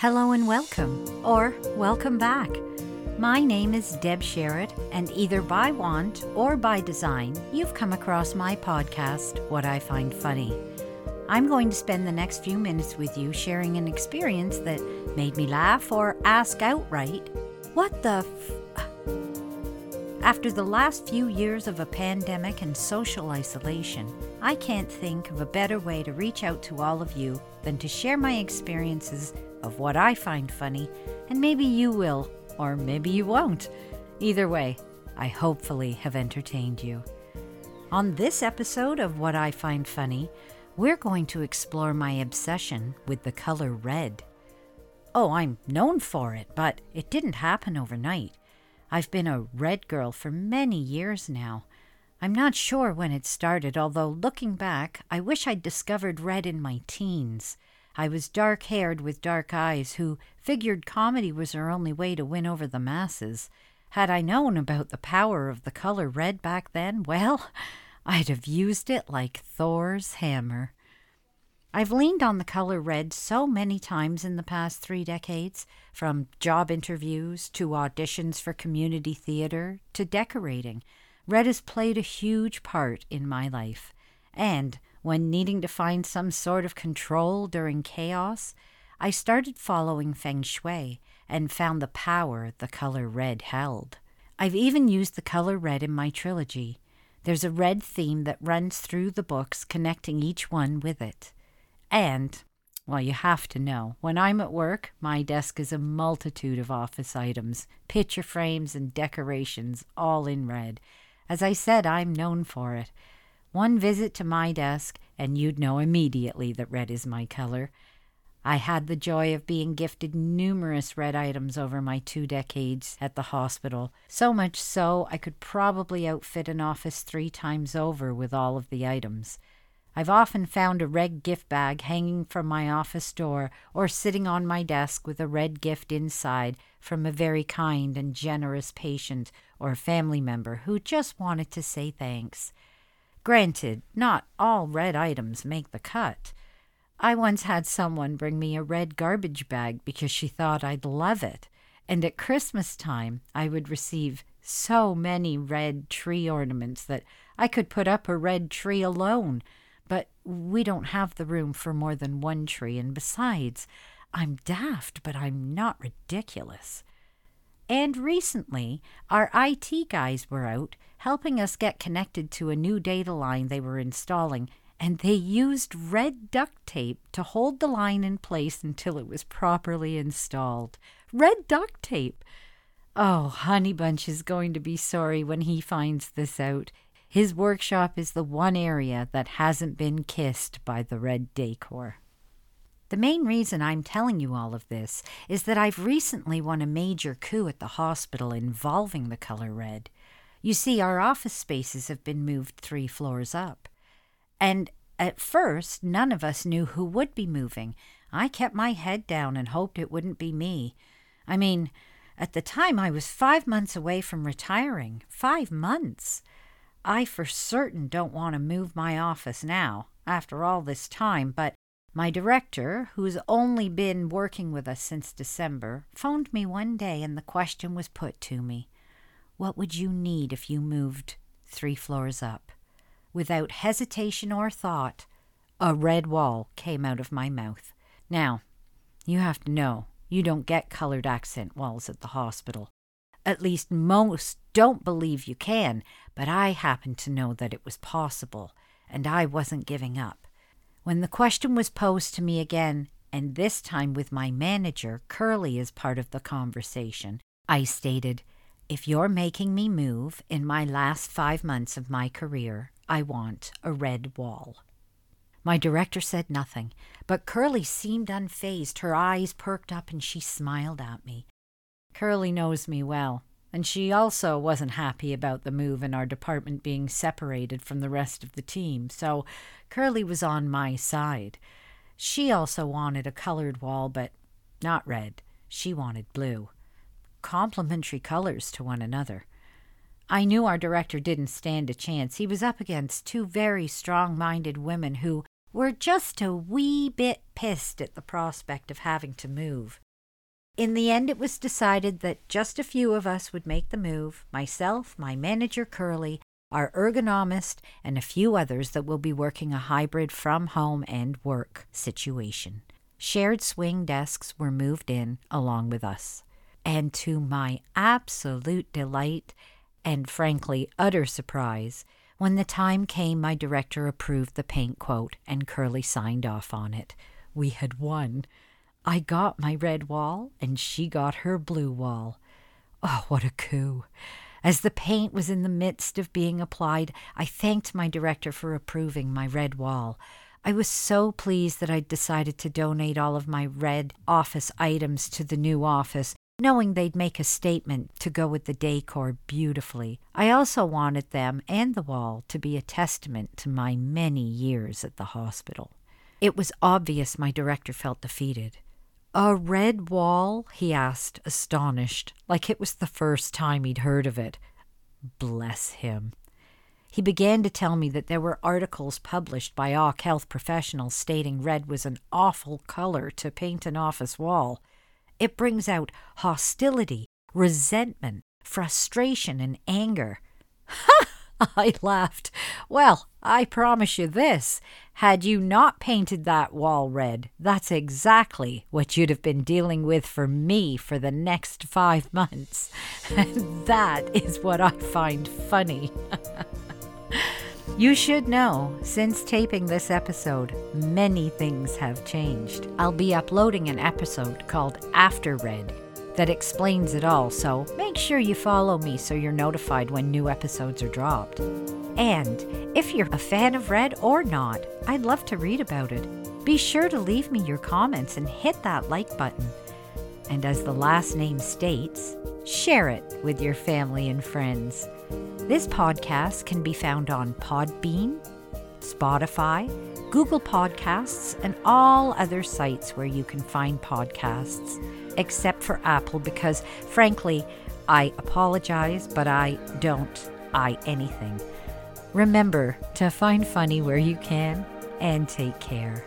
Hello and welcome, or welcome back. My name is Deb Sherritt, and either by want or by design, you've come across my podcast, What I Find Funny. I'm going to spend the next few minutes with you sharing an experience that made me laugh or ask outright, What the f? After the last few years of a pandemic and social isolation, I can't think of a better way to reach out to all of you than to share my experiences of what I find funny, and maybe you will, or maybe you won't. Either way, I hopefully have entertained you. On this episode of What I Find Funny, we're going to explore my obsession with the color red. Oh, I'm known for it, but it didn't happen overnight. I've been a red girl for many years now. I'm not sure when it started, although looking back, I wish I'd discovered red in my teens. I was dark haired with dark eyes, who figured comedy was her only way to win over the masses. Had I known about the power of the color red back then, well, I'd have used it like Thor's hammer. I've leaned on the color red so many times in the past three decades, from job interviews to auditions for community theater to decorating. Red has played a huge part in my life. And when needing to find some sort of control during chaos, I started following feng shui and found the power the color red held. I've even used the color red in my trilogy. There's a red theme that runs through the books, connecting each one with it. And, well, you have to know, when I'm at work, my desk is a multitude of office items, picture frames, and decorations, all in red. As I said, I'm known for it. One visit to my desk, and you'd know immediately that red is my color. I had the joy of being gifted numerous red items over my two decades at the hospital, so much so I could probably outfit an office three times over with all of the items. I've often found a red gift bag hanging from my office door or sitting on my desk with a red gift inside from a very kind and generous patient or family member who just wanted to say thanks. Granted, not all red items make the cut. I once had someone bring me a red garbage bag because she thought I'd love it, and at Christmas time I would receive so many red tree ornaments that I could put up a red tree alone. But we don't have the room for more than one tree, and besides, I'm daft, but I'm not ridiculous. And recently, our IT guys were out helping us get connected to a new data line they were installing, and they used red duct tape to hold the line in place until it was properly installed. Red duct tape! Oh, Honeybunch is going to be sorry when he finds this out. His workshop is the one area that hasn't been kissed by the red decor. The main reason I'm telling you all of this is that I've recently won a major coup at the hospital involving the color red. You see, our office spaces have been moved three floors up. And at first, none of us knew who would be moving. I kept my head down and hoped it wouldn't be me. I mean, at the time, I was five months away from retiring. Five months! I for certain don't want to move my office now, after all this time, but my director, who's only been working with us since December, phoned me one day and the question was put to me What would you need if you moved three floors up? Without hesitation or thought, a red wall came out of my mouth. Now, you have to know, you don't get colored accent walls at the hospital. At least most don't believe you can, but I happened to know that it was possible, and I wasn't giving up. When the question was posed to me again, and this time with my manager, Curly, as part of the conversation, I stated, If you're making me move in my last five months of my career, I want a red wall. My director said nothing, but Curly seemed unfazed. Her eyes perked up and she smiled at me. Curly knows me well, and she also wasn't happy about the move and our department being separated from the rest of the team, so Curly was on my side. She also wanted a colored wall, but not red. She wanted blue. Complementary colors to one another. I knew our director didn't stand a chance. He was up against two very strong minded women who were just a wee bit pissed at the prospect of having to move. In the end, it was decided that just a few of us would make the move myself, my manager Curly, our ergonomist, and a few others that will be working a hybrid from home and work situation. Shared swing desks were moved in along with us. And to my absolute delight and frankly utter surprise, when the time came, my director approved the paint quote and Curly signed off on it. We had won. I got my red wall and she got her blue wall. Oh, what a coup! As the paint was in the midst of being applied, I thanked my director for approving my red wall. I was so pleased that I'd decided to donate all of my red office items to the new office, knowing they'd make a statement to go with the decor beautifully. I also wanted them and the wall to be a testament to my many years at the hospital. It was obvious my director felt defeated. A red wall? he asked, astonished, like it was the first time he'd heard of it. Bless him. He began to tell me that there were articles published by AUK health professionals stating red was an awful color to paint an office wall. It brings out hostility, resentment, frustration, and anger. Ha! I laughed. Well, I promise you this. Had you not painted that wall red, that's exactly what you'd have been dealing with for me for the next five months. And that is what I find funny. You should know, since taping this episode, many things have changed. I'll be uploading an episode called After Red that explains it all, so make sure you follow me so you're notified when new episodes are dropped. And if you're a fan of Red or not, I'd love to read about it. Be sure to leave me your comments and hit that like button. And as the last name states, share it with your family and friends. This podcast can be found on Podbean, Spotify, Google Podcasts, and all other sites where you can find podcasts except for Apple because, frankly, I apologize, but I don't I anything. Remember to find funny where you can and take care.